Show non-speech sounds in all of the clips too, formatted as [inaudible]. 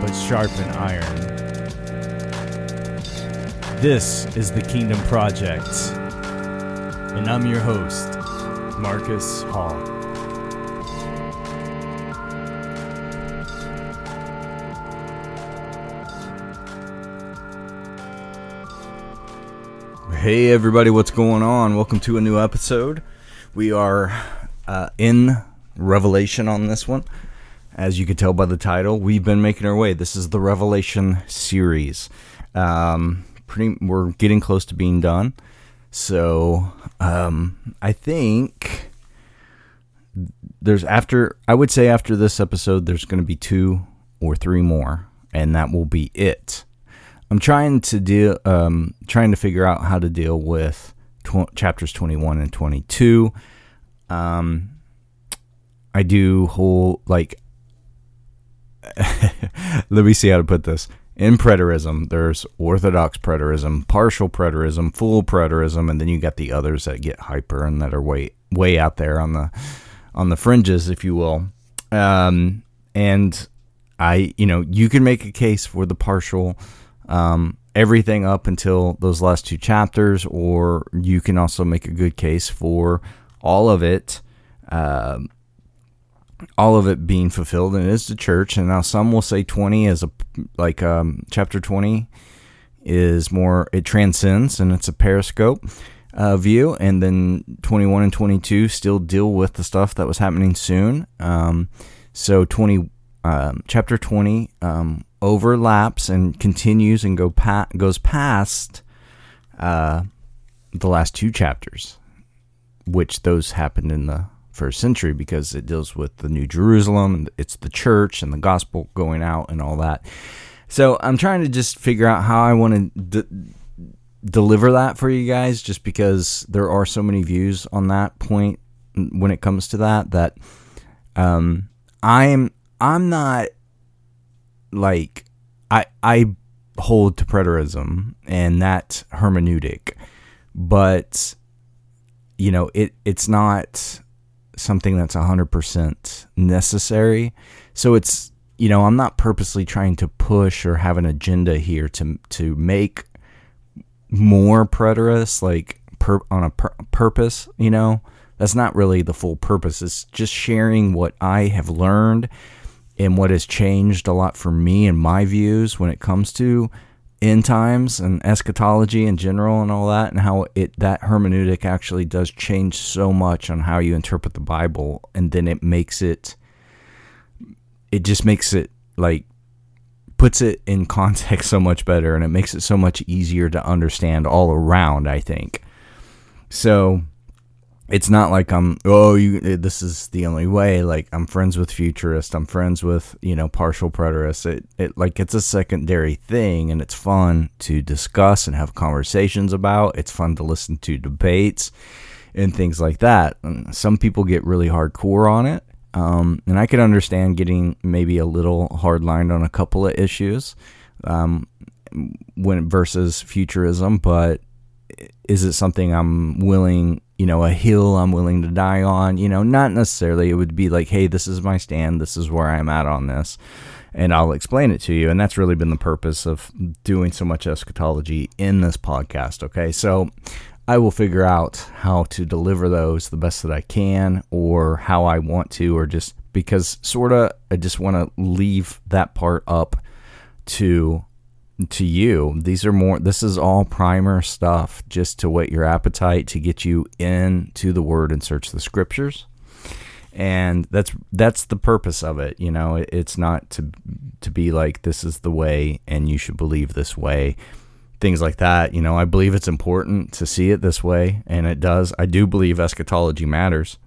but sharpen iron. This is the Kingdom Project, and I'm your host, Marcus Hall. Hey everybody, what's going on? Welcome to a new episode. We are uh, in Revelation on this one. As you can tell by the title, we've been making our way. This is the Revelation series. Um, pretty, we're getting close to being done. So um, I think there's after I would say after this episode, there's going to be two or three more, and that will be it. I'm trying to deal, um, trying to figure out how to deal with tw- chapters 21 and 22. Um, I do whole like. [laughs] let me see how to put this. In preterism, there's orthodox preterism, partial preterism, full preterism, and then you got the others that get hyper and that are way way out there on the on the fringes, if you will. Um, and I, you know, you can make a case for the partial um, everything up until those last two chapters, or you can also make a good case for all of it, uh, all of it being fulfilled, and it is the church. And now some will say twenty is a like um, chapter twenty is more it transcends and it's a periscope uh, view, and then twenty one and twenty two still deal with the stuff that was happening soon. Um, so twenty. Um, chapter 20 um, overlaps and continues and go pa- goes past uh, the last two chapters, which those happened in the first century because it deals with the New Jerusalem and it's the church and the gospel going out and all that. So I'm trying to just figure out how I want to d- deliver that for you guys, just because there are so many views on that point when it comes to that that um, I am I'm not like I I hold to preterism and that hermeneutic, but you know it it's not something that's hundred percent necessary. So it's you know I'm not purposely trying to push or have an agenda here to to make more preterist like per, on a pur- purpose. You know that's not really the full purpose. It's just sharing what I have learned and what has changed a lot for me and my views when it comes to end times and eschatology in general and all that and how it that hermeneutic actually does change so much on how you interpret the bible and then it makes it it just makes it like puts it in [laughs] context so much better and it makes it so much easier to understand all around i think. So it's not like I'm oh you this is the only way. Like I'm friends with futurists. I'm friends with you know partial preterists. It, it like it's a secondary thing and it's fun to discuss and have conversations about. It's fun to listen to debates and things like that. And some people get really hardcore on it. Um, and I could understand getting maybe a little hard lined on a couple of issues um, when versus futurism but is it something I'm willing you know, a hill I'm willing to die on. You know, not necessarily. It would be like, hey, this is my stand. This is where I'm at on this. And I'll explain it to you. And that's really been the purpose of doing so much eschatology in this podcast. Okay. So I will figure out how to deliver those the best that I can or how I want to, or just because sort of I just want to leave that part up to to you. These are more this is all primer stuff just to whet your appetite to get you into the word and search the scriptures. And that's that's the purpose of it, you know. It's not to to be like this is the way and you should believe this way. Things like that, you know. I believe it's important to see it this way and it does. I do believe eschatology matters.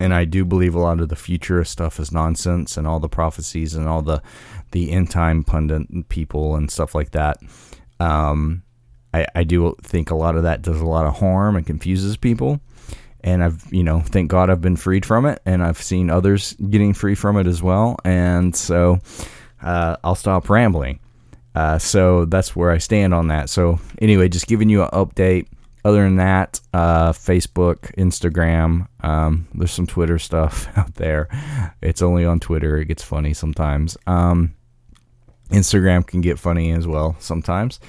and I do believe a lot of the futurist stuff is nonsense, and all the prophecies and all the the end time pundit people and stuff like that. Um, I, I do think a lot of that does a lot of harm and confuses people. And I've, you know, thank God I've been freed from it, and I've seen others getting free from it as well. And so uh, I'll stop rambling. Uh, so that's where I stand on that. So anyway, just giving you an update. Other than that, uh, Facebook, Instagram, um, there's some Twitter stuff [laughs] out there. It's only on Twitter. It gets funny sometimes. Um, Instagram can get funny as well sometimes.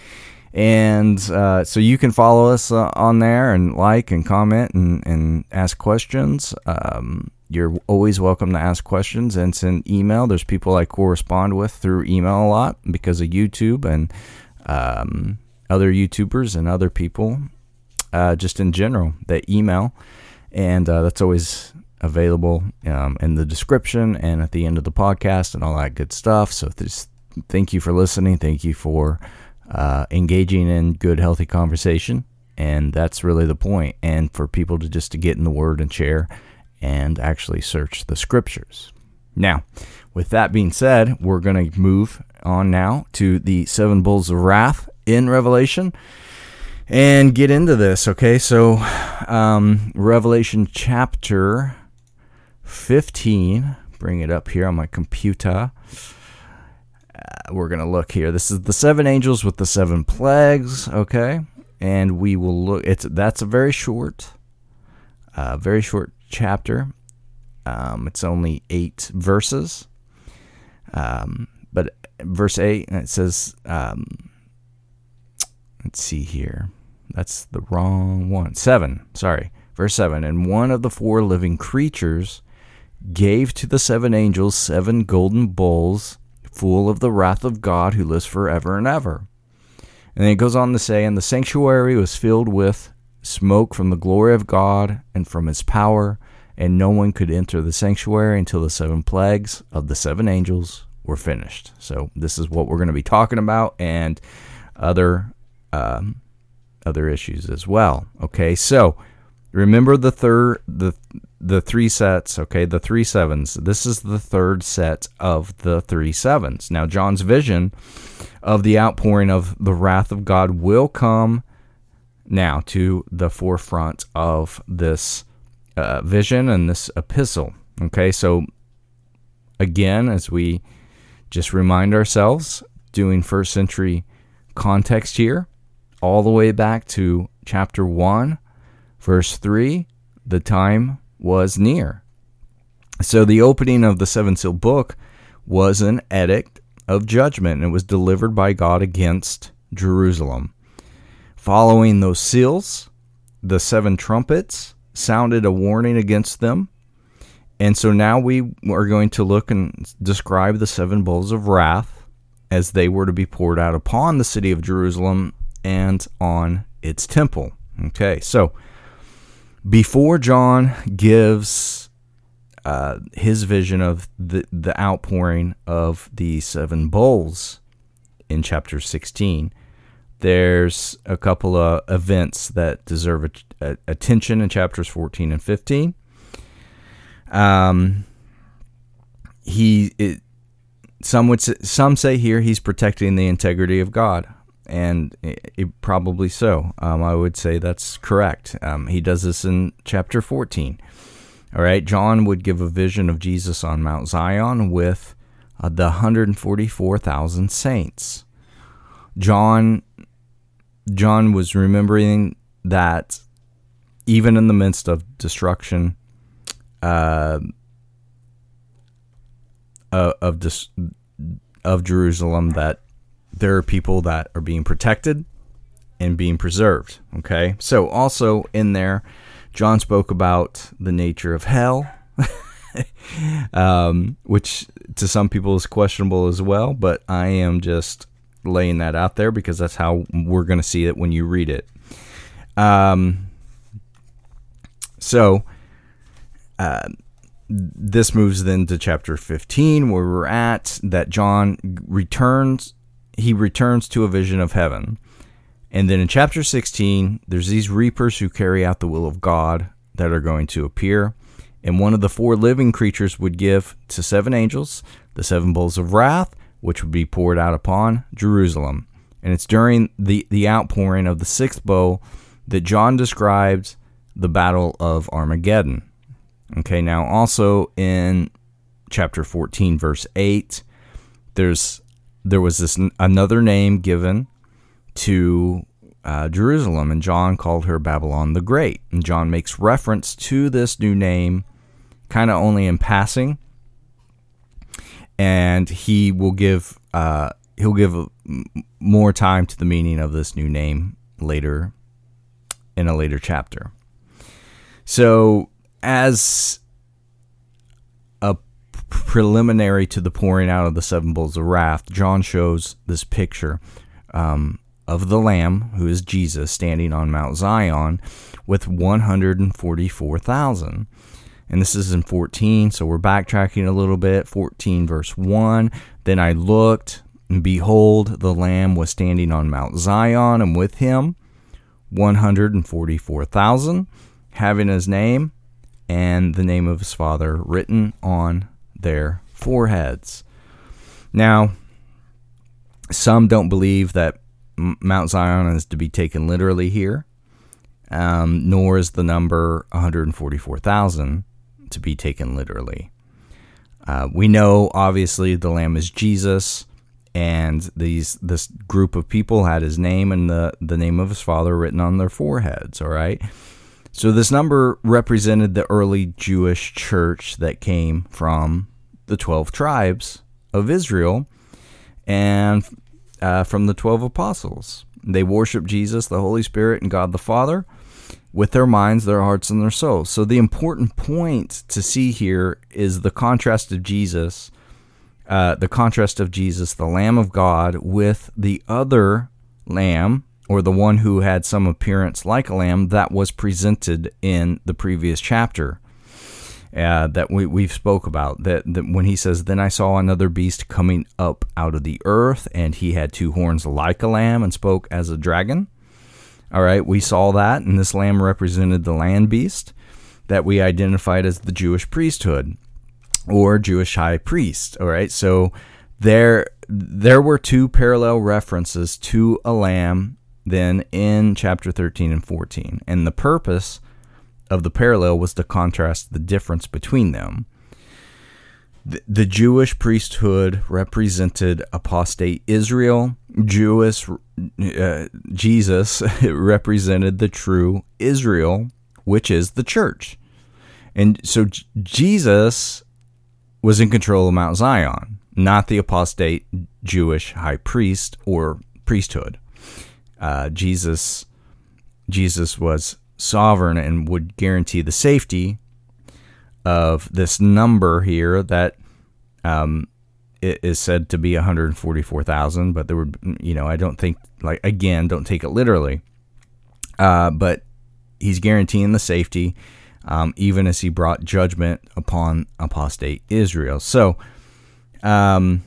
And uh, so you can follow us uh, on there and like and comment and, and ask questions. Um, you're always welcome to ask questions and send email. There's people I correspond with through email a lot because of YouTube and um, other YouTubers and other people, uh, just in general, that email. And uh, that's always available um, in the description and at the end of the podcast and all that good stuff. So thank you for listening. Thank you for uh, engaging in good, healthy conversation, and that's really the point. And for people to just to get in the Word and share, and actually search the Scriptures. Now, with that being said, we're going to move on now to the seven bowls of wrath in Revelation and get into this. Okay, so um, Revelation chapter 15. Bring it up here on my computer we're going to look here. This is the seven angels with the seven plagues, okay? And we will look it's that's a very short uh, very short chapter. Um, it's only 8 verses. Um, but verse 8 it says um, let's see here. That's the wrong one. 7, sorry. Verse 7 And one of the four living creatures gave to the seven angels seven golden bowls full of the wrath of God who lives forever and ever. And then it goes on to say, And the sanctuary was filled with smoke from the glory of God and from his power, and no one could enter the sanctuary until the seven plagues of the seven angels were finished. So this is what we're going to be talking about, and other um, other issues as well. Okay, so remember the third the the three sets, okay, the three sevens. This is the third set of the three sevens. Now, John's vision of the outpouring of the wrath of God will come now to the forefront of this uh, vision and this epistle. Okay, so again, as we just remind ourselves, doing first century context here, all the way back to chapter 1, verse 3, the time was near. So the opening of the seven seal book was an edict of judgment and it was delivered by God against Jerusalem. Following those seals, the seven trumpets sounded a warning against them. And so now we are going to look and describe the seven bowls of wrath as they were to be poured out upon the city of Jerusalem and on its temple. Okay, so before John gives uh, his vision of the, the outpouring of the seven bowls in chapter 16, there's a couple of events that deserve a, a, attention in chapters 14 and 15. Um, he, it, some would say, some say here he's protecting the integrity of God and it, it, probably so. Um, I would say that's correct. Um, he does this in chapter 14. All right, John would give a vision of Jesus on Mount Zion with uh, the 144,000 saints. John John was remembering that even in the midst of destruction uh, of dis- of Jerusalem, that there are people that are being protected and being preserved. Okay. So, also in there, John spoke about the nature of hell, [laughs] um, which to some people is questionable as well, but I am just laying that out there because that's how we're going to see it when you read it. Um, so, uh, this moves then to chapter 15 where we're at that John returns he returns to a vision of heaven. And then in chapter 16, there's these reapers who carry out the will of God that are going to appear. And one of the four living creatures would give to seven angels the seven bowls of wrath, which would be poured out upon Jerusalem. And it's during the, the outpouring of the sixth bowl that John describes the battle of Armageddon. Okay, now also in chapter 14, verse 8, there's there was this another name given to uh, Jerusalem, and John called her Babylon the Great. And John makes reference to this new name kind of only in passing, and he will give uh, he'll give more time to the meaning of this new name later in a later chapter. So, as preliminary to the pouring out of the seven bowls of wrath, John shows this picture um, of the Lamb, who is Jesus, standing on Mount Zion with 144,000. And this is in 14, so we're backtracking a little bit. 14, verse 1. Then I looked, and behold, the Lamb was standing on Mount Zion, and with him 144,000, having his name and the name of his Father written on their foreheads. Now, some don't believe that Mount Zion is to be taken literally here, um, nor is the number 144,000 to be taken literally. Uh, we know, obviously, the Lamb is Jesus, and these this group of people had his name and the, the name of his father written on their foreheads. All right. So this number represented the early Jewish church that came from the 12 tribes of Israel and uh, from the 12 apostles. They worshiped Jesus, the Holy Spirit, and God the Father with their minds, their hearts, and their souls. So the important point to see here is the contrast of Jesus, uh, the contrast of Jesus, the Lamb of God, with the other lamb, or the one who had some appearance like a lamb that was presented in the previous chapter uh, that we, we've spoke about that, that when he says then i saw another beast coming up out of the earth and he had two horns like a lamb and spoke as a dragon. All right we saw that and this lamb represented the land beast that we identified as the jewish priesthood or jewish high priest. All right so there there were two parallel references to a lamb then in chapter 13 and 14 and the purpose of the parallel was to contrast the difference between them. The, the Jewish priesthood represented apostate Israel. Jewish uh, Jesus [laughs] represented the true Israel, which is the church. And so Jesus was in control of Mount Zion, not the apostate Jewish high priest or priesthood. Uh, Jesus Jesus was sovereign and would guarantee the safety of this number here that um, is said to be 144,000, but there would, you know, I don't think, like, again, don't take it literally. Uh, but he's guaranteeing the safety, um, even as he brought judgment upon apostate Israel. So, um,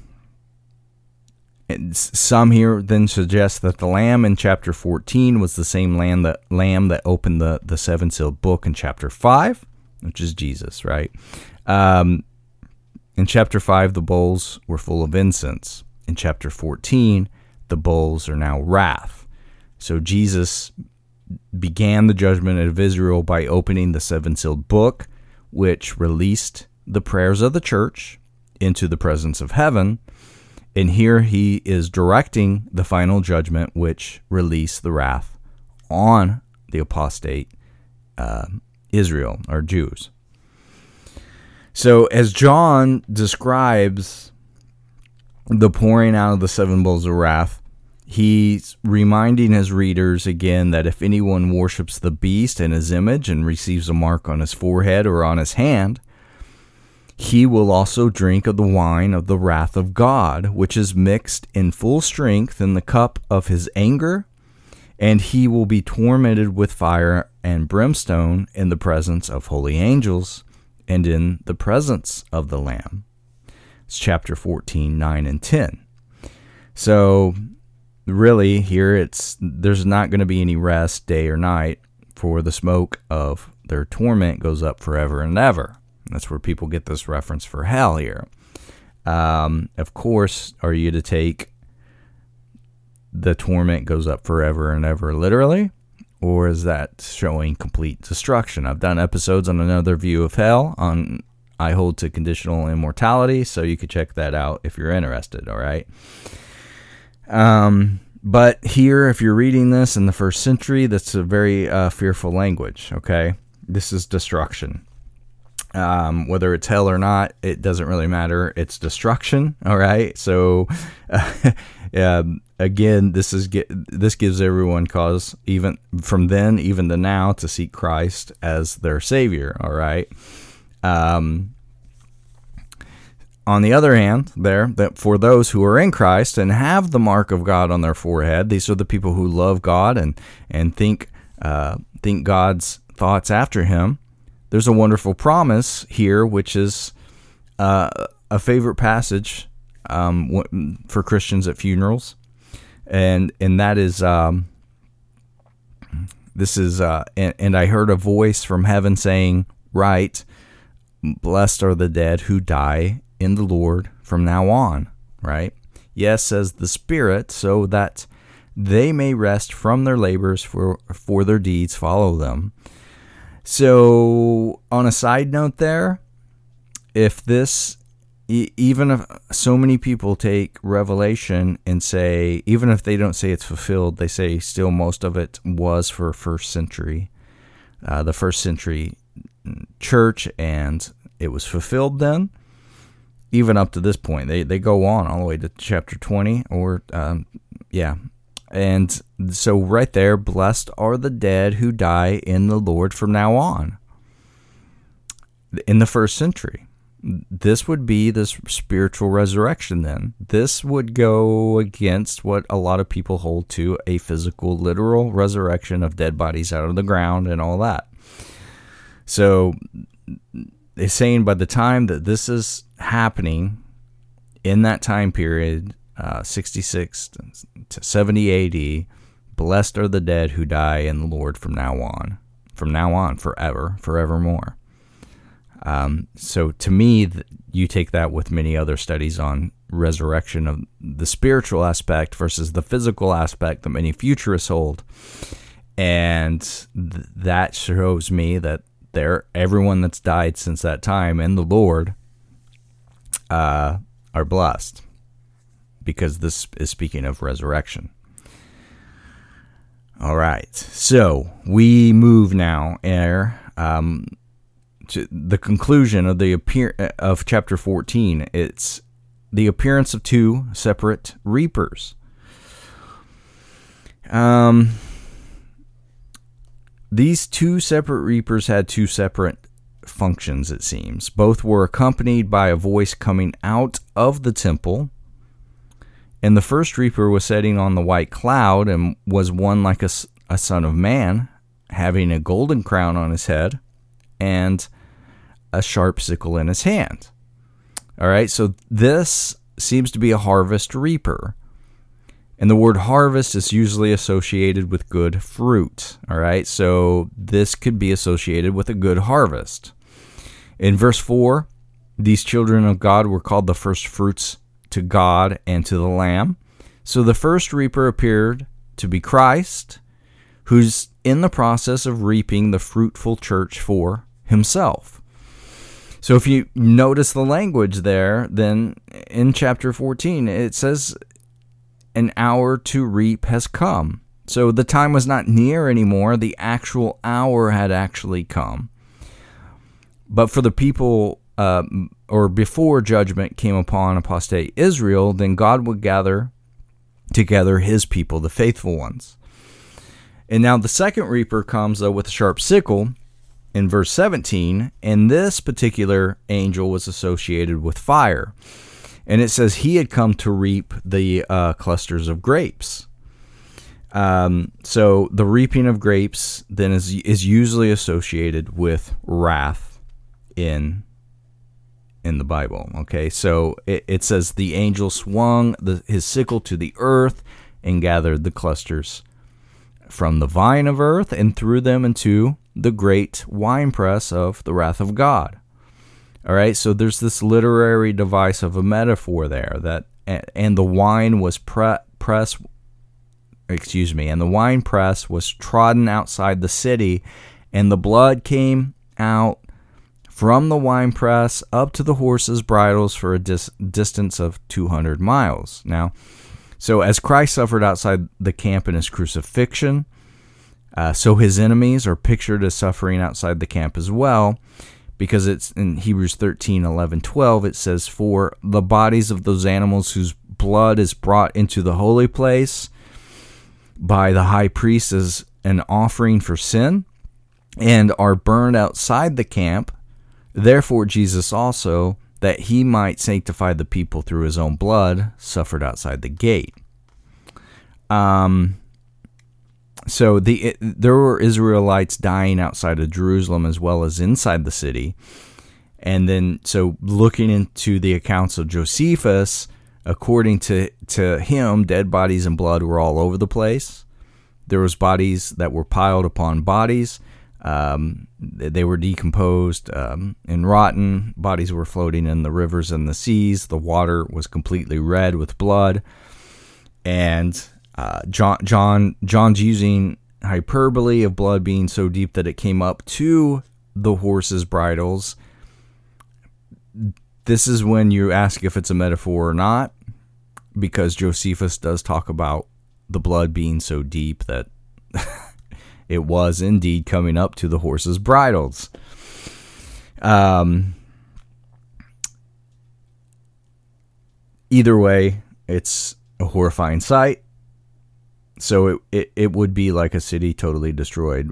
some here then suggest that the lamb in chapter 14 was the same lamb that, lamb that opened the, the seven sealed book in chapter 5, which is Jesus, right? Um, in chapter 5, the bowls were full of incense. In chapter 14, the bowls are now wrath. So Jesus began the judgment of Israel by opening the seven sealed book, which released the prayers of the church into the presence of heaven and here he is directing the final judgment, which released the wrath on the apostate uh, Israel or Jews. So, as John describes the pouring out of the seven bowls of wrath, he's reminding his readers again that if anyone worships the beast and his image and receives a mark on his forehead or on his hand, he will also drink of the wine of the wrath of God, which is mixed in full strength in the cup of his anger, and he will be tormented with fire and brimstone in the presence of holy angels and in the presence of the Lamb. It's chapter 14, 9 and 10. So, really, here it's there's not going to be any rest day or night, for the smoke of their torment goes up forever and ever. That's where people get this reference for hell here. Um, of course, are you to take the torment goes up forever and ever literally? Or is that showing complete destruction? I've done episodes on another view of hell on I hold to conditional immortality, so you could check that out if you're interested, all right? Um, but here, if you're reading this in the first century, that's a very uh, fearful language, okay? This is destruction. Um, whether it's hell or not, it doesn't really matter. It's destruction, all right? So, uh, [laughs] um, again, this is get, this gives everyone cause, even from then, even to now, to seek Christ as their Savior, all right? Um, on the other hand, there that for those who are in Christ and have the mark of God on their forehead, these are the people who love God and and think uh, think God's thoughts after Him. There's a wonderful promise here, which is uh, a favorite passage um, for Christians at funerals, and and that is um, this is uh, and, and I heard a voice from heaven saying, "Right, Blessed are the dead who die in the Lord from now on, right? Yes, says the Spirit, so that they may rest from their labors, for, for their deeds follow them. So, on a side note, there, if this, even if so many people take Revelation and say, even if they don't say it's fulfilled, they say still most of it was for first century, uh, the first century church, and it was fulfilled then even up to this point. They they go on all the way to chapter 20 or um, yeah. And so right there blessed are the dead who die in the Lord from now on. In the first century. This would be this spiritual resurrection then. This would go against what a lot of people hold to a physical literal resurrection of dead bodies out of the ground and all that. So they're saying by the time that this is happening in that time period, uh, 66 to 70 AD, blessed are the dead who die in the Lord from now on, from now on, forever, forevermore. Um, so to me, you take that with many other studies on resurrection of the spiritual aspect versus the physical aspect that many futurists hold. And th- that shows me that there, everyone that's died since that time in the Lord uh, are blessed because this is speaking of resurrection. All right, so we move now, air, um, to the conclusion of the appear of chapter fourteen. It's the appearance of two separate reapers. Um, these two separate reapers had two separate functions, it seems. Both were accompanied by a voice coming out of the temple. And the first reaper was sitting on the white cloud and was one like a, a son of man, having a golden crown on his head and a sharp sickle in his hand. All right, so this seems to be a harvest reaper. And the word harvest is usually associated with good fruit. All right, so this could be associated with a good harvest. In verse 4, these children of God were called the first fruits to God and to the Lamb. So the first reaper appeared to be Christ, who's in the process of reaping the fruitful church for himself. So if you notice the language there, then in chapter 14, it says an hour to reap has come. So the time was not near anymore. The actual hour had actually come. But for the people, uh, or before judgment came upon apostate Israel, then God would gather together his people, the faithful ones. And now the second reaper comes, though, with a sharp sickle in verse 17, and this particular angel was associated with fire and it says he had come to reap the uh, clusters of grapes. Um, so the reaping of grapes then is is usually associated with wrath in in the Bible. Okay, so it, it says the angel swung the, his sickle to the earth and gathered the clusters from the vine of earth and threw them into the great winepress of the wrath of God. All right, so there's this literary device of a metaphor there that, and the wine was pre- press, excuse me, and the wine press was trodden outside the city, and the blood came out from the wine press up to the horses' bridles for a dis- distance of 200 miles. Now, so as Christ suffered outside the camp in his crucifixion, uh, so his enemies are pictured as suffering outside the camp as well because it's in Hebrews 13, 11, 12, it says, For the bodies of those animals whose blood is brought into the holy place by the high priest as an offering for sin and are burned outside the camp. Therefore, Jesus also, that he might sanctify the people through his own blood, suffered outside the gate. Um, so the there were Israelites dying outside of Jerusalem as well as inside the city. And then so looking into the accounts of Josephus, according to to him, dead bodies and blood were all over the place. There was bodies that were piled upon bodies. Um, they were decomposed um, and rotten. Bodies were floating in the rivers and the seas. The water was completely red with blood. And uh, John, John, John's using hyperbole of blood being so deep that it came up to the horses' bridles. This is when you ask if it's a metaphor or not, because Josephus does talk about the blood being so deep that [laughs] it was indeed coming up to the horses' bridles. Um, either way, it's a horrifying sight. So it, it it would be like a city totally destroyed.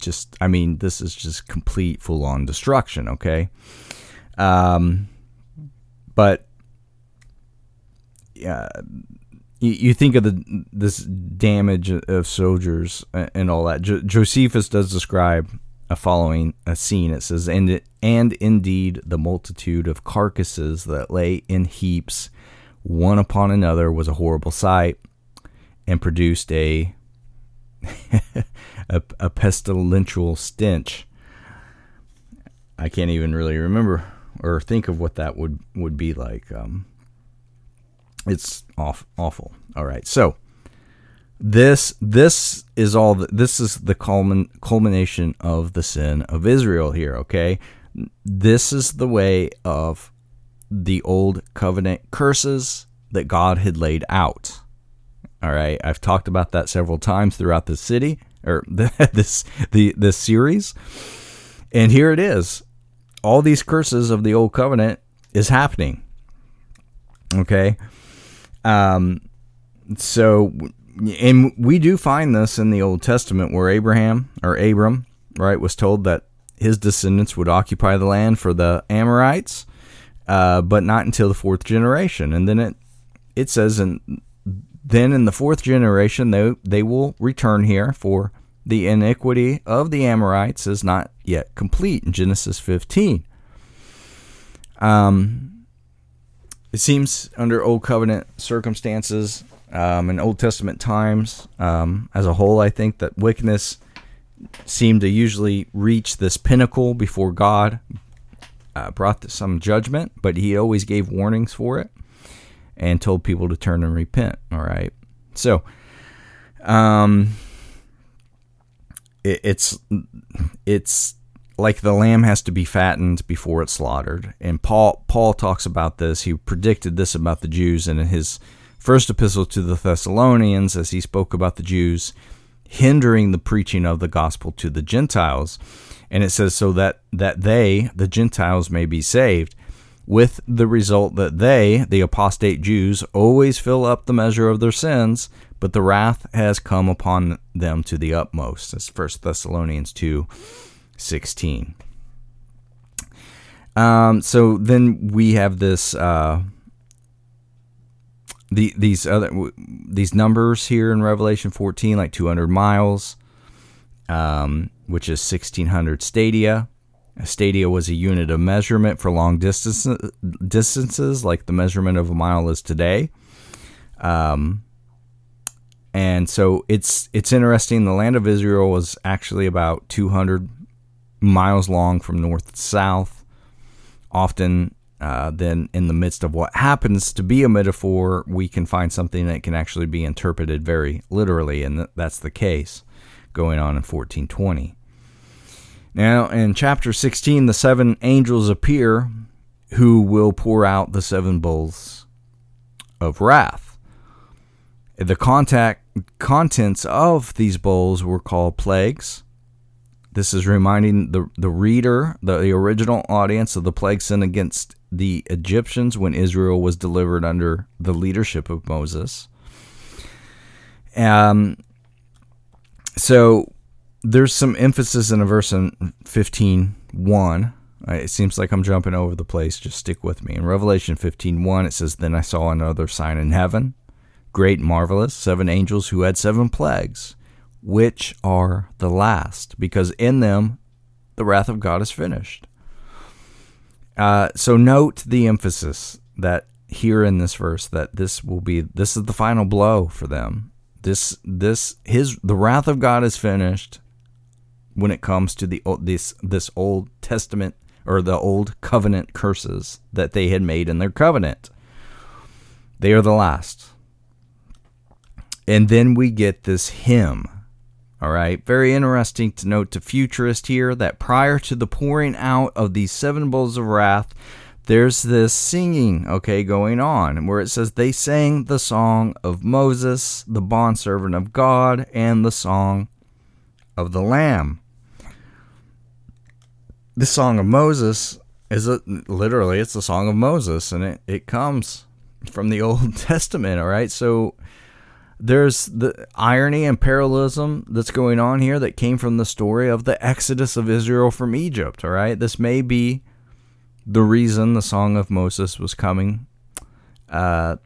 Just i mean this is just complete full on destruction okay? Um but yeah you, you think of the this damage of soldiers and all that jo- josephus does describe a following a scene it says and and indeed the multitude of carcasses that lay in heaps one upon another was a horrible sight and produced a [laughs] a, a pestilential stench. I can't even really remember or think of what that would would be like. Um, it's off, awful. All right, so this this is all. The, this is the culmin, culmination of the sin of Israel here. Okay, this is the way of the old covenant curses that God had laid out. All right, I've talked about that several times throughout the city or [laughs] this the this series, and here it is. All these curses of the old covenant is happening. Okay, um, so and we do find this in the Old Testament where Abraham or Abram, right, was told that his descendants would occupy the land for the Amorites, uh, but not until the fourth generation. And then it it says and then in the fourth generation, they, they will return here, for the iniquity of the Amorites is not yet complete in Genesis 15. Um, it seems under Old Covenant circumstances um, in Old Testament times um, as a whole, I think that wickedness seemed to usually reach this pinnacle before God uh, brought some judgment, but he always gave warnings for it and told people to turn and repent. All right. So, um, it, it's it's like the lamb has to be fattened before it's slaughtered. And Paul Paul talks about this. He predicted this about the Jews in his first epistle to the Thessalonians as he spoke about the Jews hindering the preaching of the gospel to the Gentiles. And it says so that that they, the Gentiles, may be saved with the result that they, the apostate Jews, always fill up the measure of their sins, but the wrath has come upon them to the utmost. That's 1 Thessalonians 2 16. Um, so then we have this uh, the these other these numbers here in Revelation 14, like 200 miles, um, which is 1600 stadia. A stadia was a unit of measurement for long distance, distances, like the measurement of a mile is today. Um, and so it's it's interesting. The land of Israel was actually about 200 miles long from north to south. often uh, then in the midst of what happens to be a metaphor, we can find something that can actually be interpreted very literally, and that's the case going on in 1420. Now, in chapter 16, the seven angels appear who will pour out the seven bowls of wrath. The contact, contents of these bowls were called plagues. This is reminding the, the reader, the, the original audience, of the plague sent against the Egyptians when Israel was delivered under the leadership of Moses. Um, so there's some emphasis in a verse in 15 1 it seems like i'm jumping over the place. Just stick with me. In revelation 15 1 it says then i saw another sign in heaven great marvelous seven angels who had seven plagues which are the last because in them the wrath of god is finished uh, so note the emphasis that here in this verse that this will be this is the final blow for them this this his the wrath of God is finished when it comes to the this this Old Testament or the old covenant curses that they had made in their covenant. They are the last. And then we get this hymn. All right, very interesting to note to futurist here that prior to the pouring out of these seven bowls of wrath, there's this singing, okay, going on where it says they sang the song of Moses, the bondservant of God, and the song of the Lamb. The song of Moses is a, literally it's the song of Moses, and it, it comes from the [laughs] Old Testament, all right? So there's the irony and parallelism that's going on here that came from the story of the exodus of Israel from Egypt, all right? This may be the reason the Song of Moses was coming. Uh,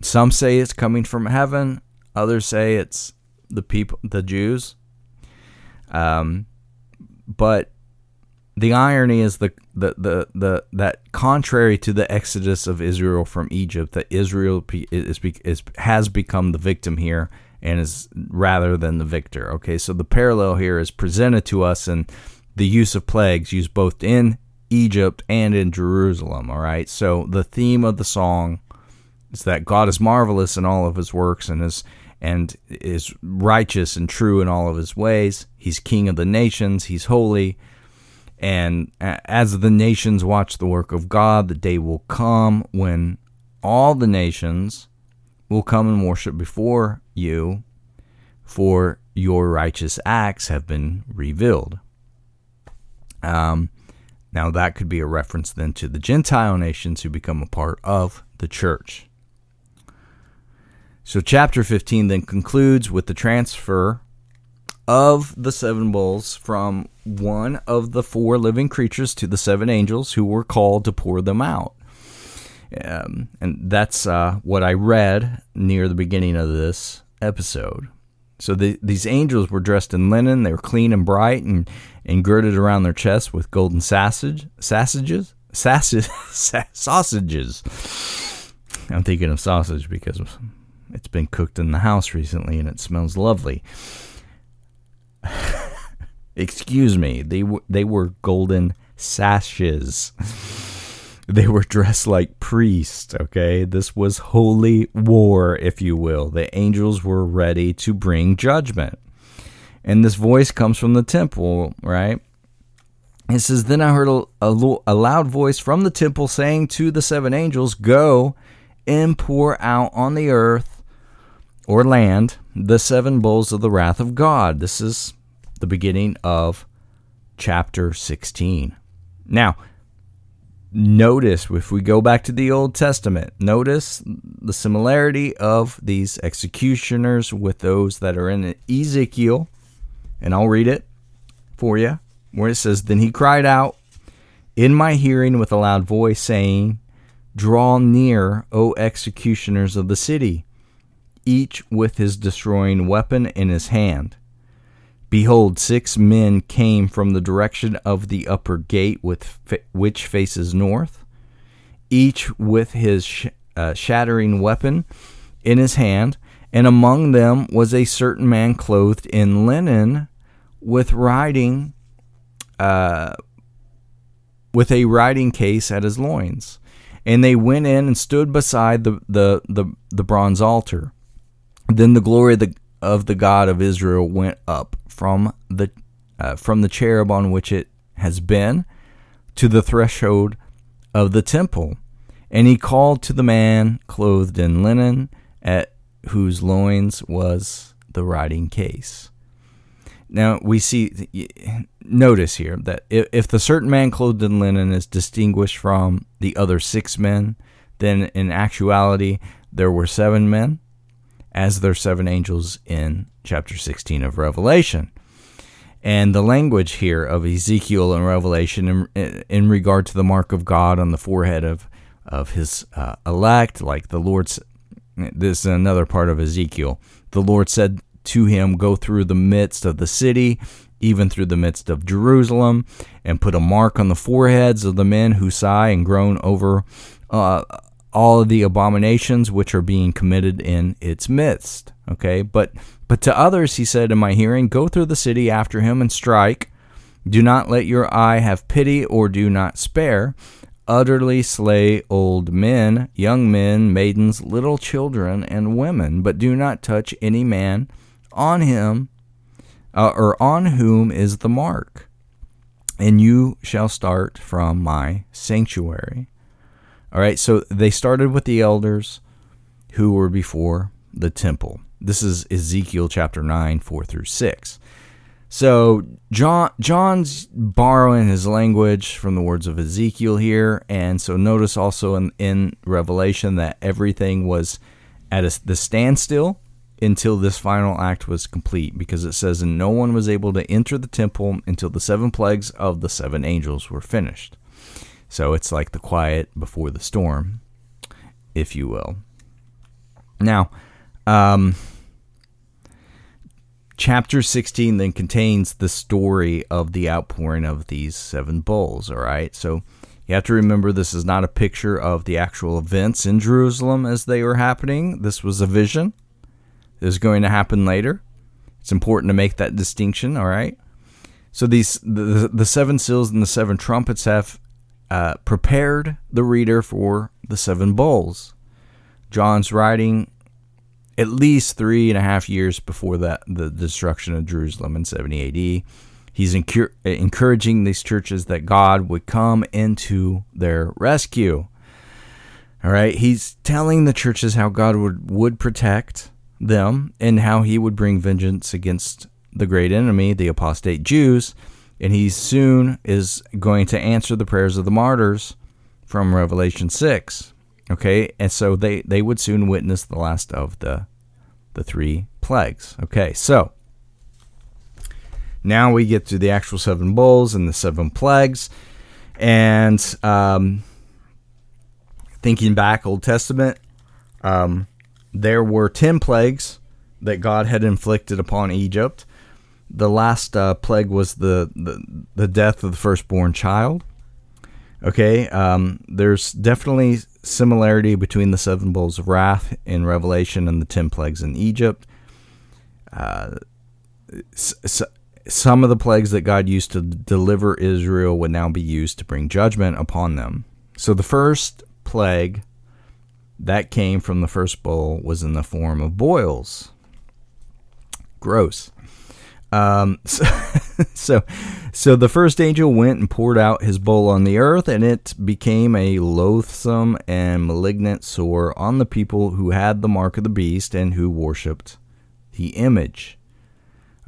some say it's coming from heaven. Others say it's the people, the Jews. Um, but the irony is the, the, the, the that contrary to the exodus of Israel from Egypt, that Israel is, is has become the victim here and is rather than the victor. Okay, so the parallel here is presented to us in the use of plagues used both in Egypt and in Jerusalem. All right. So the theme of the song is that God is marvelous in all of his works and is and is righteous and true in all of his ways. He's king of the nations, he's holy. And as the nations watch the work of God, the day will come when all the nations will come and worship before you, for your righteous acts have been revealed. Um, now, that could be a reference then to the Gentile nations who become a part of the church. So, chapter 15 then concludes with the transfer of the seven bowls from one of the four living creatures to the seven angels who were called to pour them out. Um, and that's uh, what I read near the beginning of this episode. So the, these angels were dressed in linen; they were clean and bright, and and girded around their chests with golden sausage, sausages, sausages, [laughs] sausages. I'm thinking of sausage because it's been cooked in the house recently and it smells lovely. [laughs] Excuse me, they were they were golden sashes. [laughs] They were dressed like priests, okay? This was holy war, if you will. The angels were ready to bring judgment. And this voice comes from the temple, right? It says, Then I heard a, a, a loud voice from the temple saying to the seven angels, Go and pour out on the earth or land the seven bowls of the wrath of God. This is the beginning of chapter 16. Now, notice if we go back to the Old Testament, notice the similarity of these executioners with those that are in Ezekiel and I'll read it for you, where it says, Then he cried out in my hearing with a loud voice, saying, Draw near, O executioners of the city, each with his destroying weapon in his hand. Behold, six men came from the direction of the upper gate, which faces north, each with his sh- uh, shattering weapon in his hand, and among them was a certain man clothed in linen with writing uh, with a writing case at his loins. And they went in and stood beside the, the, the, the bronze altar. Then the glory of the, of the God of Israel went up from the, uh, from the cherub on which it has been to the threshold of the temple. And he called to the man clothed in linen, at whose loins was the writing case. Now we see, notice here that if the certain man clothed in linen is distinguished from the other six men, then in actuality there were seven men, as their seven angels in chapter 16 of Revelation. And the language here of Ezekiel and Revelation in, in regard to the mark of God on the forehead of, of his uh, elect, like the Lord's, this is another part of Ezekiel. The Lord said to him, Go through the midst of the city, even through the midst of Jerusalem, and put a mark on the foreheads of the men who sigh and groan over uh, all of the abominations which are being committed in its midst. Okay, but but to others he said in my hearing, Go through the city after him and strike. Do not let your eye have pity, or do not spare. Utterly slay old men, young men, maidens, little children, and women, but do not touch any man on him uh, or on whom is the mark. And you shall start from my sanctuary. All right, so they started with the elders who were before the temple. This is Ezekiel chapter 9, 4 through 6. So John John's borrowing his language from the words of Ezekiel here, and so notice also in, in Revelation that everything was at a, the standstill until this final act was complete, because it says, "And no one was able to enter the temple until the seven plagues of the seven angels were finished." So it's like the quiet before the storm, if you will. Now, um, chapter 16 then contains the story of the outpouring of these seven bowls, all right? So you have to remember this is not a picture of the actual events in Jerusalem as they were happening. This was a vision. It was going to happen later. It's important to make that distinction, all right? So these the, the seven seals and the seven trumpets have uh, prepared the reader for the seven bowls. John's writing at least three and a half years before that the destruction of Jerusalem in 70 AD. He's encouraging these churches that God would come into their rescue. All right, he's telling the churches how God would, would protect them and how he would bring vengeance against the great enemy, the apostate Jews, and he soon is going to answer the prayers of the martyrs from Revelation 6. Okay, and so they, they would soon witness the last of the the three plagues. Okay, so now we get to the actual seven bowls and the seven plagues. And um, thinking back, Old Testament, um, there were 10 plagues that God had inflicted upon Egypt. The last uh, plague was the, the, the death of the firstborn child. Okay, um, there's definitely similarity between the seven bowls of wrath in Revelation and the ten plagues in Egypt. Uh, s- some of the plagues that God used to deliver Israel would now be used to bring judgment upon them. So the first plague that came from the first bowl was in the form of boils. Gross. Um, [laughs] so, so, so the first angel went and poured out his bowl on the earth, and it became a loathsome and malignant sore on the people who had the mark of the beast and who worshipped the image.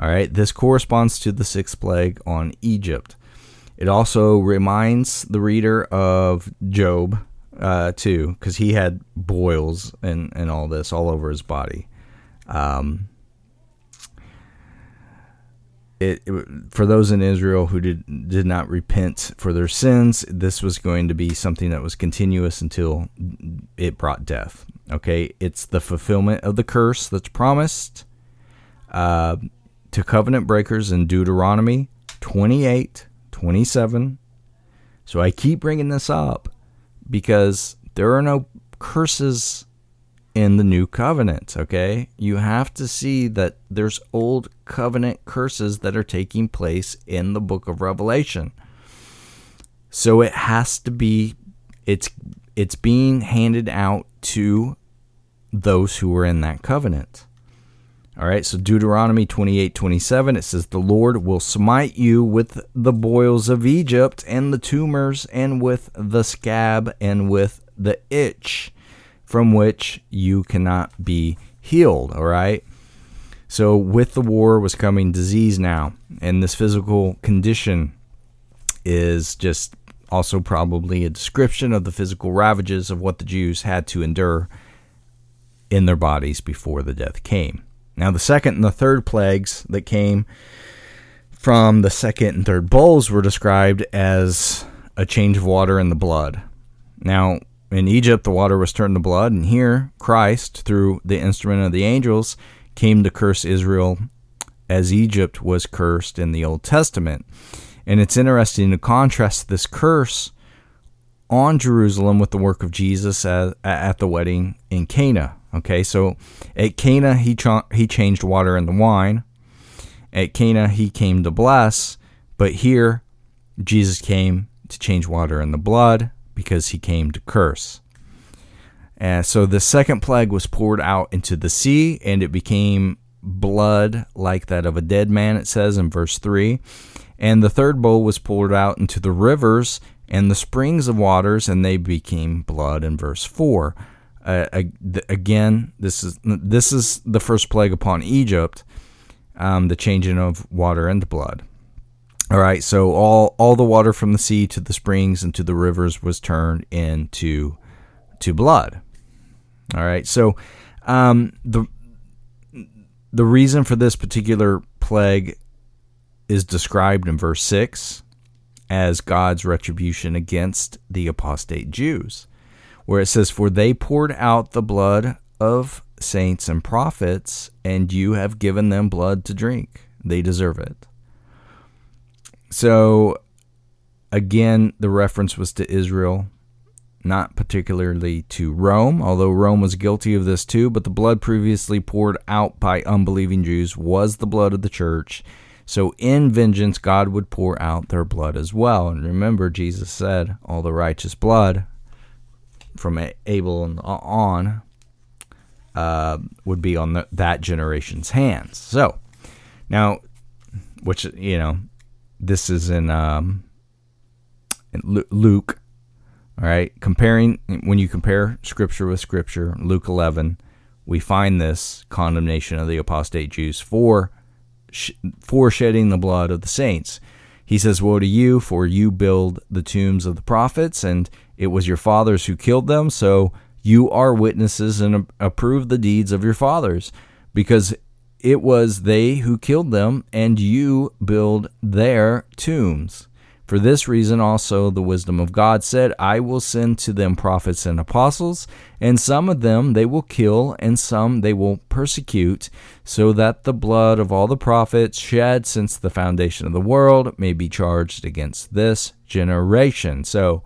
All right, this corresponds to the sixth plague on Egypt. It also reminds the reader of Job, uh, too, because he had boils and, and all this all over his body. Um, it, it, for those in Israel who did did not repent for their sins, this was going to be something that was continuous until it brought death. Okay, it's the fulfillment of the curse that's promised uh, to covenant breakers in Deuteronomy 28, 27. So I keep bringing this up because there are no curses in the new covenant, okay? You have to see that there's old covenant curses that are taking place in the book of Revelation. So it has to be it's it's being handed out to those who were in that covenant. All right, so Deuteronomy 28 27, it says, The Lord will smite you with the boils of Egypt, and the tumors, and with the scab, and with the itch, from which you cannot be healed. All right, so with the war was coming disease now, and this physical condition is just also probably a description of the physical ravages of what the Jews had to endure in their bodies before the death came. Now, the second and the third plagues that came from the second and third bowls were described as a change of water in the blood. Now, in Egypt, the water was turned to blood, and here, Christ, through the instrument of the angels, came to curse Israel as Egypt was cursed in the Old Testament. And it's interesting to contrast this curse on Jerusalem with the work of Jesus at, at the wedding in Cana. Okay, so at Cana he cha- he changed water into wine. At Cana he came to bless, but here Jesus came to change water into blood because he came to curse. And so the second plague was poured out into the sea, and it became blood like that of a dead man, it says in verse 3. And the third bowl was poured out into the rivers and the springs of waters, and they became blood in verse 4. Uh, again, this is this is the first plague upon Egypt, um, the changing of water into blood. All right, so all all the water from the sea to the springs and to the rivers was turned into to blood. All right, so um, the the reason for this particular plague is described in verse six as God's retribution against the apostate Jews where it says, For they poured out the blood of saints and prophets, and you have given them blood to drink. They deserve it. So, again, the reference was to Israel, not particularly to Rome, although Rome was guilty of this too. But the blood previously poured out by unbelieving Jews was the blood of the church. So, in vengeance, God would pour out their blood as well. And remember, Jesus said, All the righteous blood from Abel on uh, would be on the, that generation's hands. So now, which you know, this is in, um, in Luke. All right, comparing when you compare Scripture with Scripture, Luke 11, we find this condemnation of the apostate Jews for for shedding the blood of the saints. He says, Woe to you, for you build the tombs of the prophets, and it was your fathers who killed them, so you are witnesses and approve the deeds of your fathers, because it was they who killed them, and you build their tombs. For this reason also the wisdom of God said, I will send to them prophets and apostles, and some of them they will kill, and some they will persecute, so that the blood of all the prophets shed since the foundation of the world may be charged against this generation. So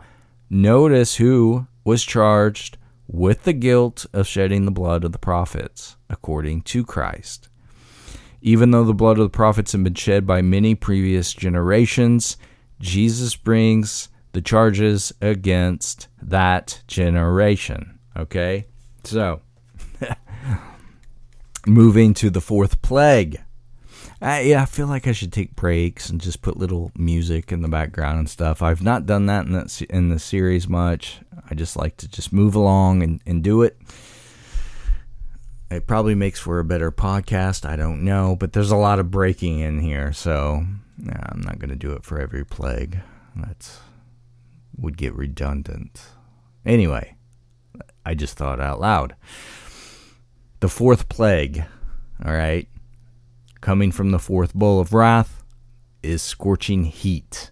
notice who was charged with the guilt of shedding the blood of the prophets, according to Christ. Even though the blood of the prophets had been shed by many previous generations, Jesus brings the charges against that generation. Okay? So, [laughs] moving to the fourth plague. Uh, yeah, I feel like I should take breaks and just put little music in the background and stuff. I've not done that in the, in the series much. I just like to just move along and, and do it. It probably makes for a better podcast. I don't know, but there's a lot of breaking in here, so I'm not going to do it for every plague. That would get redundant. Anyway, I just thought out loud. The fourth plague, all right, coming from the fourth bowl of wrath, is scorching heat.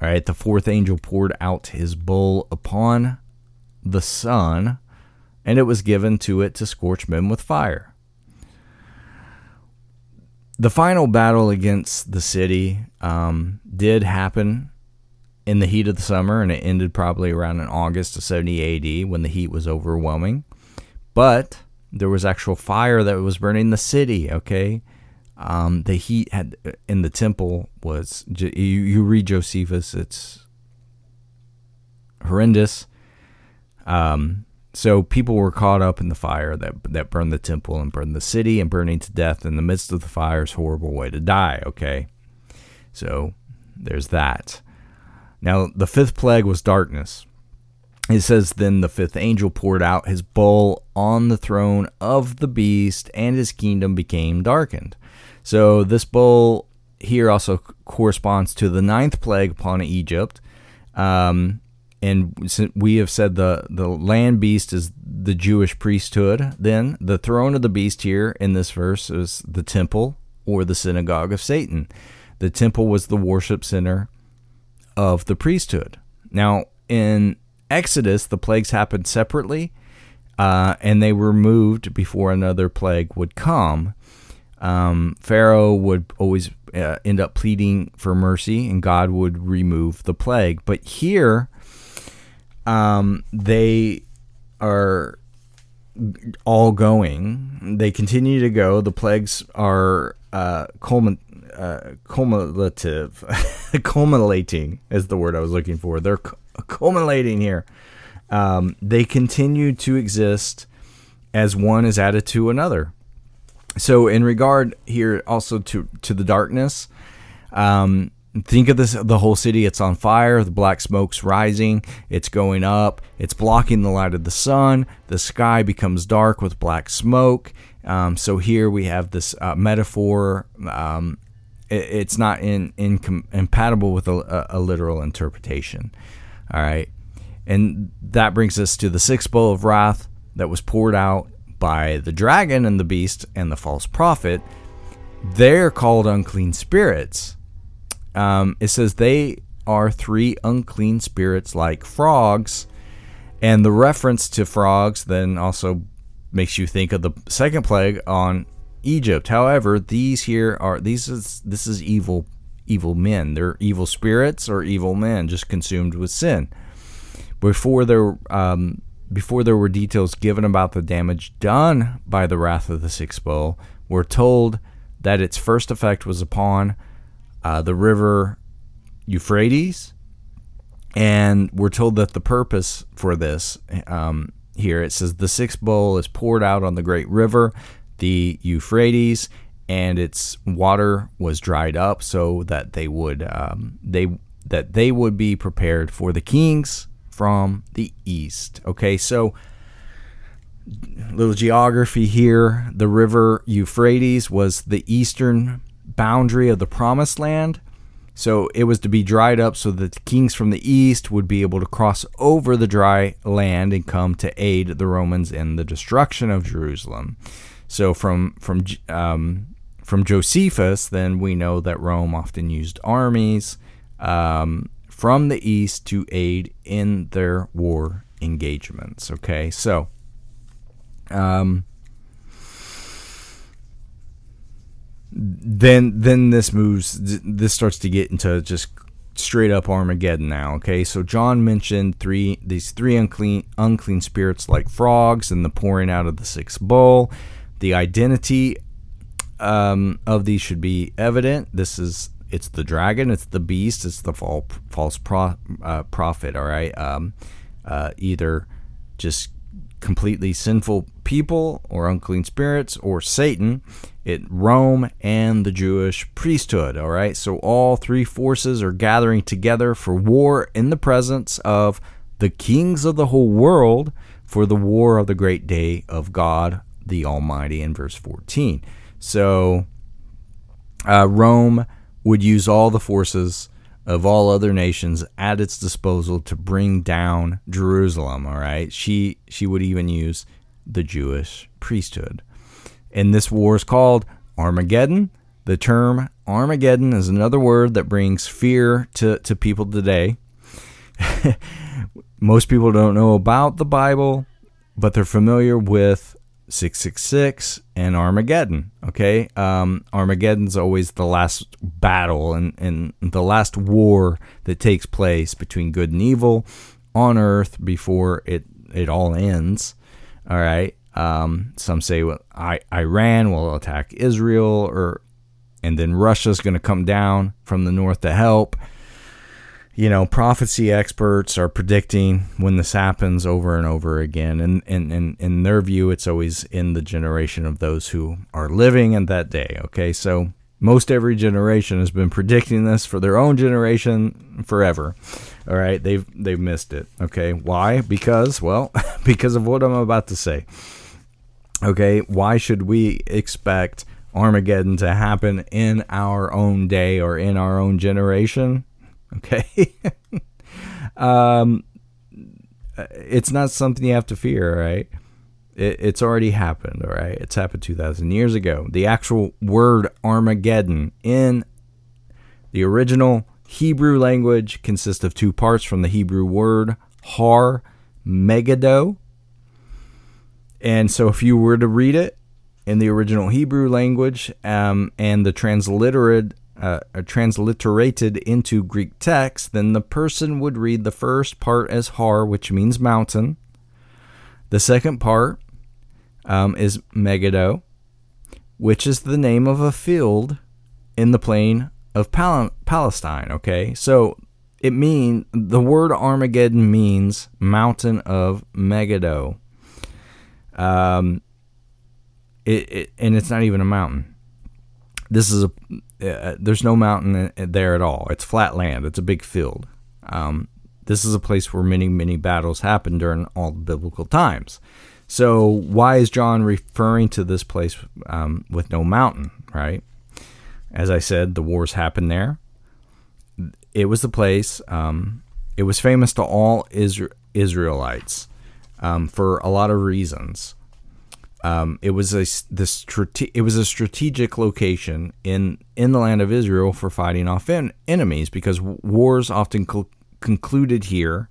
All right, the fourth angel poured out his bowl upon the sun, and it was given to it to scorch men with fire the final battle against the city um, did happen in the heat of the summer, and it ended probably around in August of 70 AD when the heat was overwhelming. But there was actual fire that was burning the city. Okay, um, the heat had in the temple was you, you read Josephus. It's horrendous. Um, so people were caught up in the fire that that burned the temple and burned the city and burning to death in the midst of the fire is horrible way to die. Okay, so there's that. Now the fifth plague was darkness. It says, Then the fifth angel poured out his bowl on the throne of the beast, and his kingdom became darkened. So this bowl here also corresponds to the ninth plague upon Egypt. Um, and we have said the, the land beast is the Jewish priesthood. Then the throne of the beast here in this verse is the temple or the synagogue of Satan. The temple was the worship center of the priesthood. Now, in Exodus, the plagues happened separately, uh, and they were moved before another plague would come. Um, Pharaoh would always uh, end up pleading for mercy, and God would remove the plague. But here, um, they are all going. They continue to go. The plagues are uh, culmin- uh, cumulative, [laughs] culminating is the word I was looking for. They're culminating here. Um, they continue to exist as one is added to another. So, in regard here also to to the darkness, um, think of this: the whole city. It's on fire. The black smoke's rising. It's going up. It's blocking the light of the sun. The sky becomes dark with black smoke. Um, so here we have this uh, metaphor. Um, it, it's not in, in com- incompatible with a, a, literal interpretation. All right. And that brings us to the sixth bowl of wrath that was poured out by the dragon and the beast and the false prophet. They're called unclean spirits. Um, it says they are three unclean spirits like frogs. And the reference to frogs then also makes you think of the second plague on Egypt. However, these here are these is this is evil evil men. They're evil spirits or evil men just consumed with sin. Before there, um, before there were details given about the damage done by the wrath of the sixth bowl, we're told that its first effect was upon uh, the river Euphrates, and we're told that the purpose for this um, here it says the sixth bowl is poured out on the great river, the Euphrates, and its water was dried up so that they would um, they that they would be prepared for the kings from the east. Okay, so little geography here. The river Euphrates was the eastern boundary of the promised land. So it was to be dried up so that the kings from the east would be able to cross over the dry land and come to aid the Romans in the destruction of Jerusalem. So from from um, from Josephus, then we know that Rome often used armies um, from the east to aid in their war engagements. Okay, so um, then then this moves. This starts to get into just straight up Armageddon now. Okay, so John mentioned three these three unclean unclean spirits like frogs and the pouring out of the sixth bowl. The identity um, of these should be evident. This is it's the dragon, it's the beast, it's the false false pro, uh, prophet. All right, um, uh, either just completely sinful people or unclean spirits or Satan. It Rome and the Jewish priesthood. All right, so all three forces are gathering together for war in the presence of the kings of the whole world for the war of the great day of God the Almighty in verse 14. So uh, Rome would use all the forces of all other nations at its disposal to bring down Jerusalem. All right, she she would even use the Jewish priesthood, and this war is called Armageddon. The term Armageddon is another word that brings fear to, to people today. [laughs] Most people don't know about the Bible, but they're familiar with 666 and Armageddon. Okay, um, Armageddon's always the last battle and, and the last war that takes place between good and evil on Earth before it it all ends. All right. Um, some say well, I, Iran will attack Israel, or and then Russia's going to come down from the north to help. you know, prophecy experts are predicting when this happens over and over again. And, and, and in their view, it's always in the generation of those who are living in that day. Okay. So most every generation has been predicting this for their own generation forever. All right. They've, they've missed it. Okay. Why? Because, well, [laughs] because of what I'm about to say. Okay. Why should we expect Armageddon to happen in our own day or in our own generation? [laughs] Okay. um, it's not something you have to fear, right? It, it's already happened, all right? It's happened 2,000 years ago. The actual word Armageddon in the original Hebrew language consists of two parts from the Hebrew word har, megiddo. And so if you were to read it in the original Hebrew language um, and the transliterated uh, transliterated into Greek text, then the person would read the first part as har, which means mountain. The second part um, is Megiddo, which is the name of a field in the plain of Pal- Palestine. Okay, so it mean the word Armageddon means mountain of Megiddo. Um, it, it and it's not even a mountain. This is a uh, there's no mountain there at all. It's flat land. It's a big field. Um, this is a place where many, many battles happened during all the biblical times. So why is John referring to this place um, with no mountain? Right? As I said, the wars happened there. It was the place. Um, it was famous to all Isra- Israelites um, for a lot of reasons. Um, it was a the strate- it was a strategic location in in the land of Israel for fighting off en- enemies because wars often co- concluded here,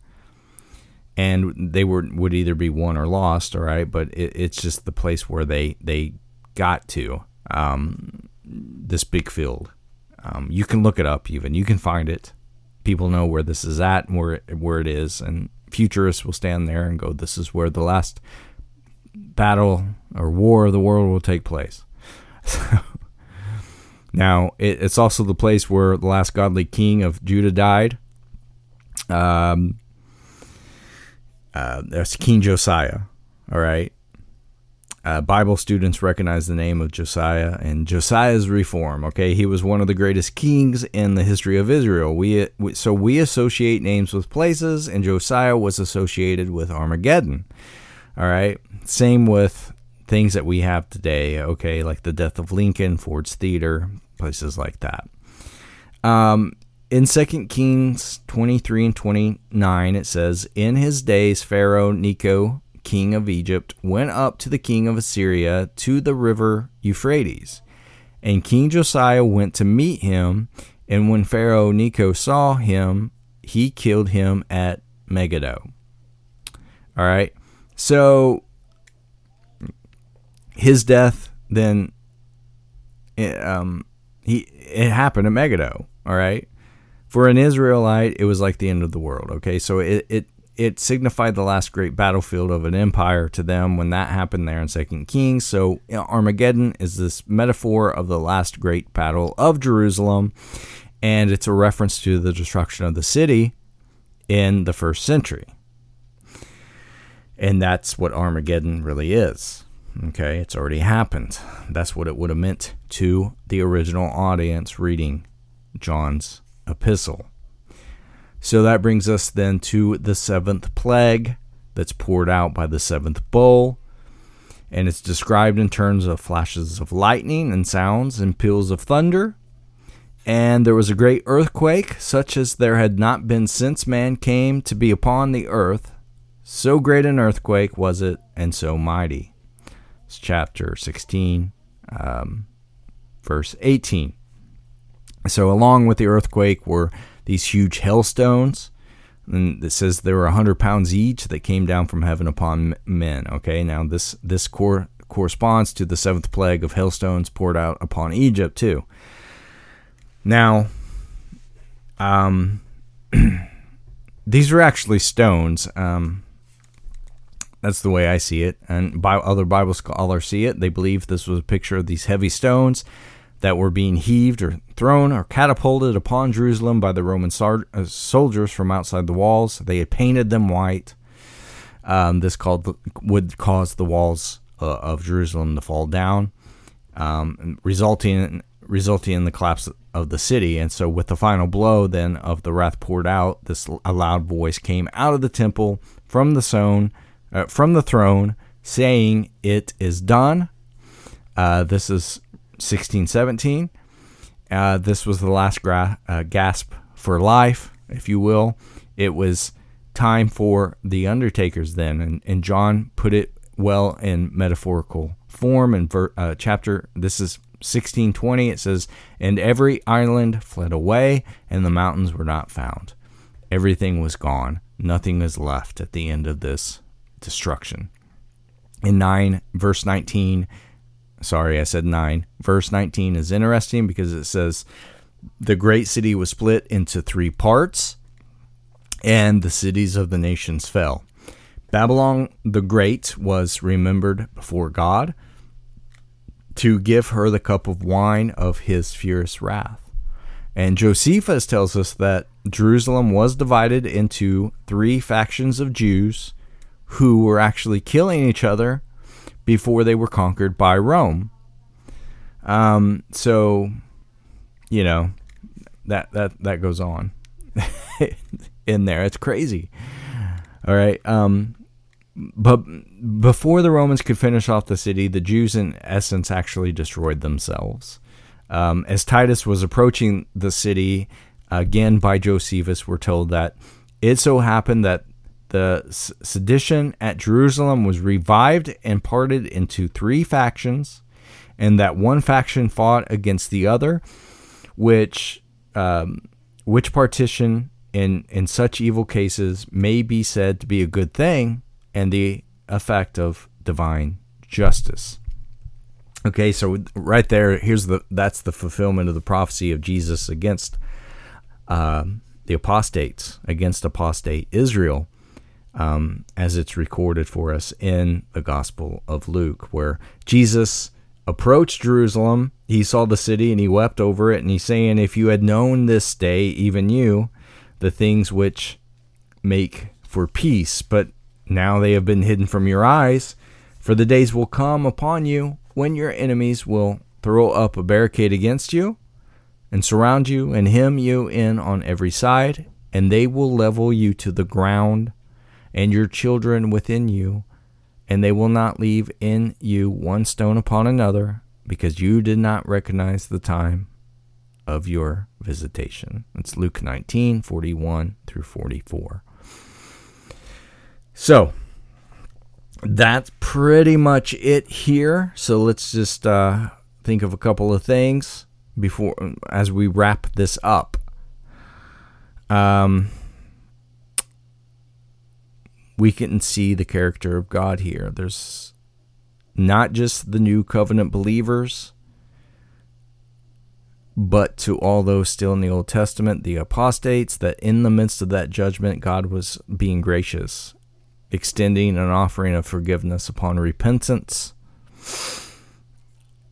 and they were would either be won or lost. All right, but it, it's just the place where they they got to um, this big field. Um, you can look it up, even you can find it. People know where this is at and where where it is, and futurists will stand there and go, "This is where the last." battle or war of the world will take place. [laughs] now, it, it's also the place where the last godly king of Judah died. Um, uh, that's King Josiah. All right. Uh, Bible students recognize the name of Josiah and Josiah's reform. Okay, he was one of the greatest kings in the history of Israel. We, we so we associate names with places, and Josiah was associated with Armageddon. All right. Same with things that we have today, okay, like the death of Lincoln, Ford's Theater, places like that. Um, in 2 Kings 23 and 29, it says, In his days, Pharaoh Necho, king of Egypt, went up to the king of Assyria to the river Euphrates. And King Josiah went to meet him, and when Pharaoh Necho saw him, he killed him at Megiddo. All right. So his death then it, um he it happened at Megiddo, all right? For an Israelite, it was like the end of the world, okay? So it it it signified the last great battlefield of an empire to them when that happened there in Second Kings. So Armageddon is this metaphor of the last great battle of Jerusalem, and it's a reference to the destruction of the city in the first century. And that's what Armageddon really is. Okay, it's already happened. That's what it would have meant to the original audience reading John's epistle. So that brings us then to the seventh plague that's poured out by the seventh bowl. And it's described in terms of flashes of lightning and sounds and peals of thunder. And there was a great earthquake, such as there had not been since man came to be upon the earth. So great an earthquake was it, and so mighty. It's chapter 16, um, verse 18. So, along with the earthquake were these huge hailstones. And it says there were 100 pounds each that came down from heaven upon men. Okay, now this, this cor- corresponds to the seventh plague of hailstones poured out upon Egypt, too. Now, um, [clears throat] these are actually stones. Um, that's the way I see it. And by other Bible scholars see it. They believe this was a picture of these heavy stones. That were being heaved or thrown or catapulted upon Jerusalem by the Roman sar- uh, soldiers from outside the walls. They had painted them white. Um, this called would cause the walls uh, of Jerusalem to fall down, um, resulting in, resulting in the collapse of the city. And so, with the final blow then of the wrath poured out, this a loud voice came out of the temple from the zone, uh, from the throne, saying, "It is done." Uh, this is 1617. Uh, this was the last gra- uh, gasp for life, if you will. It was time for the undertakers then, and, and John put it well in metaphorical form in ver- uh, chapter. This is 1620. It says, "And every island fled away, and the mountains were not found. Everything was gone. Nothing is left at the end of this destruction." In 9 verse 19 sorry, I said 9. Verse 19 is interesting because it says, The great city was split into three parts, and the cities of the nations fell. Babylon the Great was remembered before God to give her the cup of wine of his fierce wrath. And Josephus tells us that Jerusalem was divided into three factions of Jews who were actually killing each other before they were conquered by Rome. Um, so, you know, that that that goes on [laughs] in there. It's crazy. All right. Um, but before the Romans could finish off the city, the Jews, in essence, actually destroyed themselves. Um, as Titus was approaching the city, again by Josephus, we're told that it so happened that the sedition at Jerusalem was revived and parted into three factions, and that one faction fought against the other, which um, which partition in in such evil cases may be said to be a good thing and the effect of divine justice. Okay, so right there, here's the that's the fulfillment of the prophecy of Jesus against um, the apostates, against apostate Israel um, as it's recorded for us in the Gospel of Luke, where Jesus approached Jerusalem. He saw the city and he wept over it. And he's saying, If you had known this day, even you, the things which make for peace, but now they have been hidden from your eyes. For the days will come upon you when your enemies will throw up a barricade against you and surround you and hem you in on every side, and they will level you to the ground and your children within you, and they will not leave in you one stone upon another, because you did not recognize the time of your visitation. It's Luke 19, 41 through 44. So, that's pretty much it here. So let's just uh, think of a couple of things before as we wrap this up. Um, we can see the character of God here. There's not just the new covenant believers, but to all those still in the Old Testament, the apostates, that in the midst of that judgment, God was being gracious, extending an offering of forgiveness upon repentance.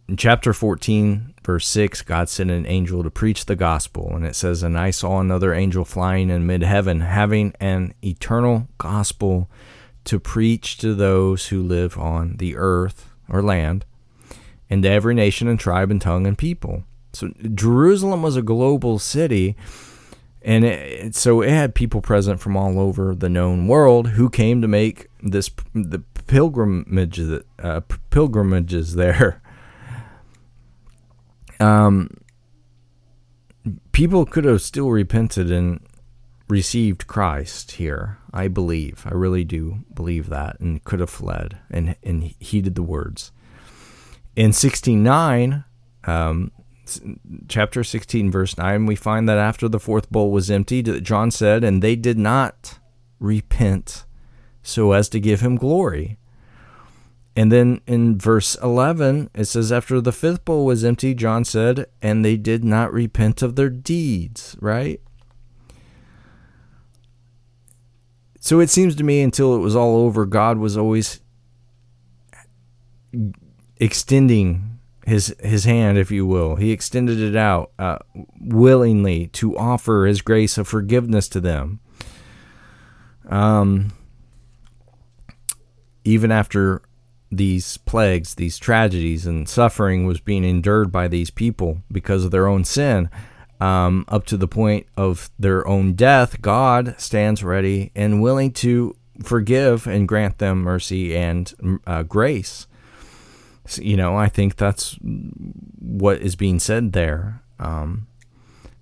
In chapter 14, verse 6, God sent an angel to preach the gospel. And it says, And I saw another angel flying in mid heaven, having an eternal gospel to preach to those who live on the earth or land, and to every nation and tribe and tongue and people. So Jerusalem was a global city. And it, so it had people present from all over the known world who came to make this the pilgrimage uh, pilgrimages there um, people could have still repented and received Christ here. I believe. I really do believe that, and could have fled and and heeded the words. In sixteen nine, um, chapter sixteen, verse nine, we find that after the fourth bowl was emptied, John said, "And they did not repent, so as to give him glory." And then in verse 11, it says, After the fifth bowl was empty, John said, and they did not repent of their deeds, right? So it seems to me until it was all over, God was always extending his his hand, if you will. He extended it out uh, willingly to offer his grace of forgiveness to them. Um, even after these plagues, these tragedies, and suffering was being endured by these people because of their own sin, um, up to the point of their own death, God stands ready and willing to forgive and grant them mercy and uh, grace. So, you know, I think that's what is being said there. Um,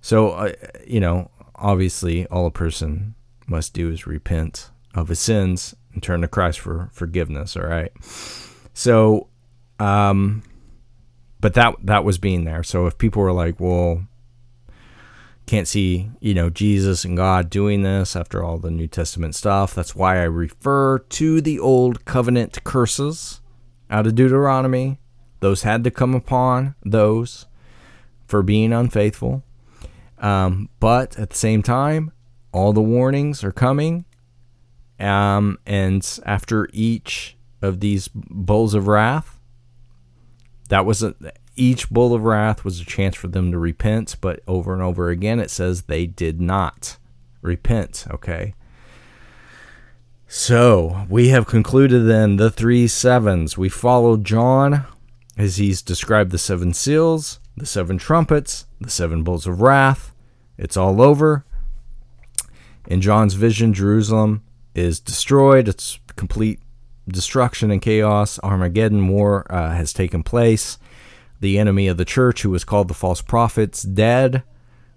so, uh, you know, obviously, all a person must do is repent of his sins and turn to Christ for forgiveness. All right. So, um, but that that was being there. So if people were like, well, can't see, you know, Jesus and God doing this after all the New Testament stuff. That's why I refer to the old covenant curses out of Deuteronomy. Those had to come upon those for being unfaithful. Um, but at the same time, all the warnings are coming. Um, and after each of these bowls of wrath, that was a, each bowl of wrath was a chance for them to repent, but over and over again it says they did not repent. Okay. So we have concluded then the three sevens. We followed John as he's described the seven seals, the seven trumpets, the seven bowls of wrath. It's all over. In John's vision, Jerusalem is destroyed. It's complete destruction and chaos. Armageddon war uh, has taken place. The enemy of the church, who was called the false prophets, dead.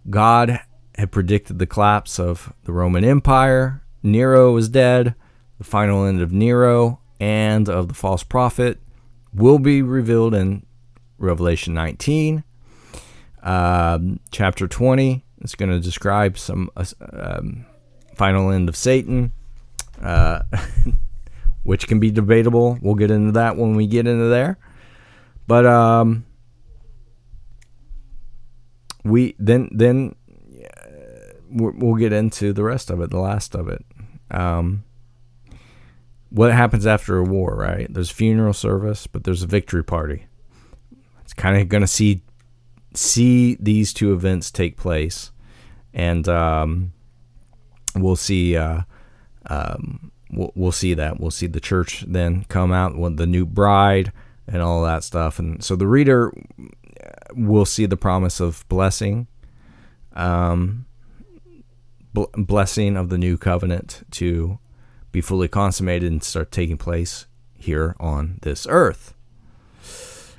God had predicted the collapse of the Roman Empire. Nero was dead. The final end of Nero and of the false prophet will be revealed in Revelation 19. Um, chapter 20 is going to describe some uh, um, final end of Satan, uh, [laughs] which can be debatable. We'll get into that when we get into there. But um, we then then we'll get into the rest of it, the last of it. Um, what happens after a war, right? There's funeral service, but there's a victory party. It's kind of going to see see these two events take place, and um, we'll see. Uh, um, we'll, we'll see that. We'll see the church then come out with the new bride and all that stuff, and so the reader will see the promise of blessing, um, bl- blessing of the new covenant to be fully consummated and start taking place here on this earth.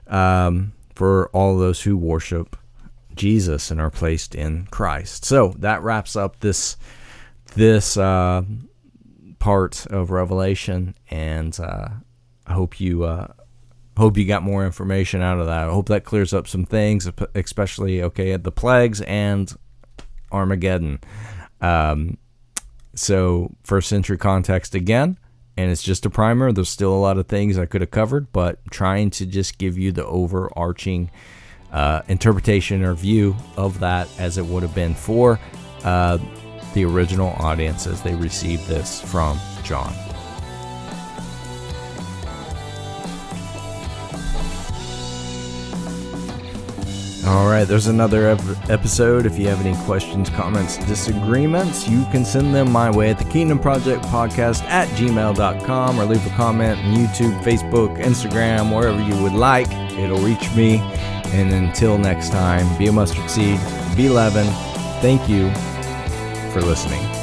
Um, for all those who worship Jesus and are placed in Christ. So that wraps up this this uh, part of Revelation, and uh, I hope you uh, hope you got more information out of that. I hope that clears up some things, especially okay at the plagues and Armageddon. Um, so first century context again, and it's just a primer. There's still a lot of things I could have covered, but trying to just give you the overarching uh, interpretation or view of that as it would have been for uh, the original audience as they received this from John. All right, there's another ep- episode. If you have any questions, comments, disagreements, you can send them my way at the Kingdom Project Podcast at gmail.com or leave a comment on YouTube, Facebook, Instagram, wherever you would like. It'll reach me. And until next time, be a mustard seed, be leaven. Thank you for listening.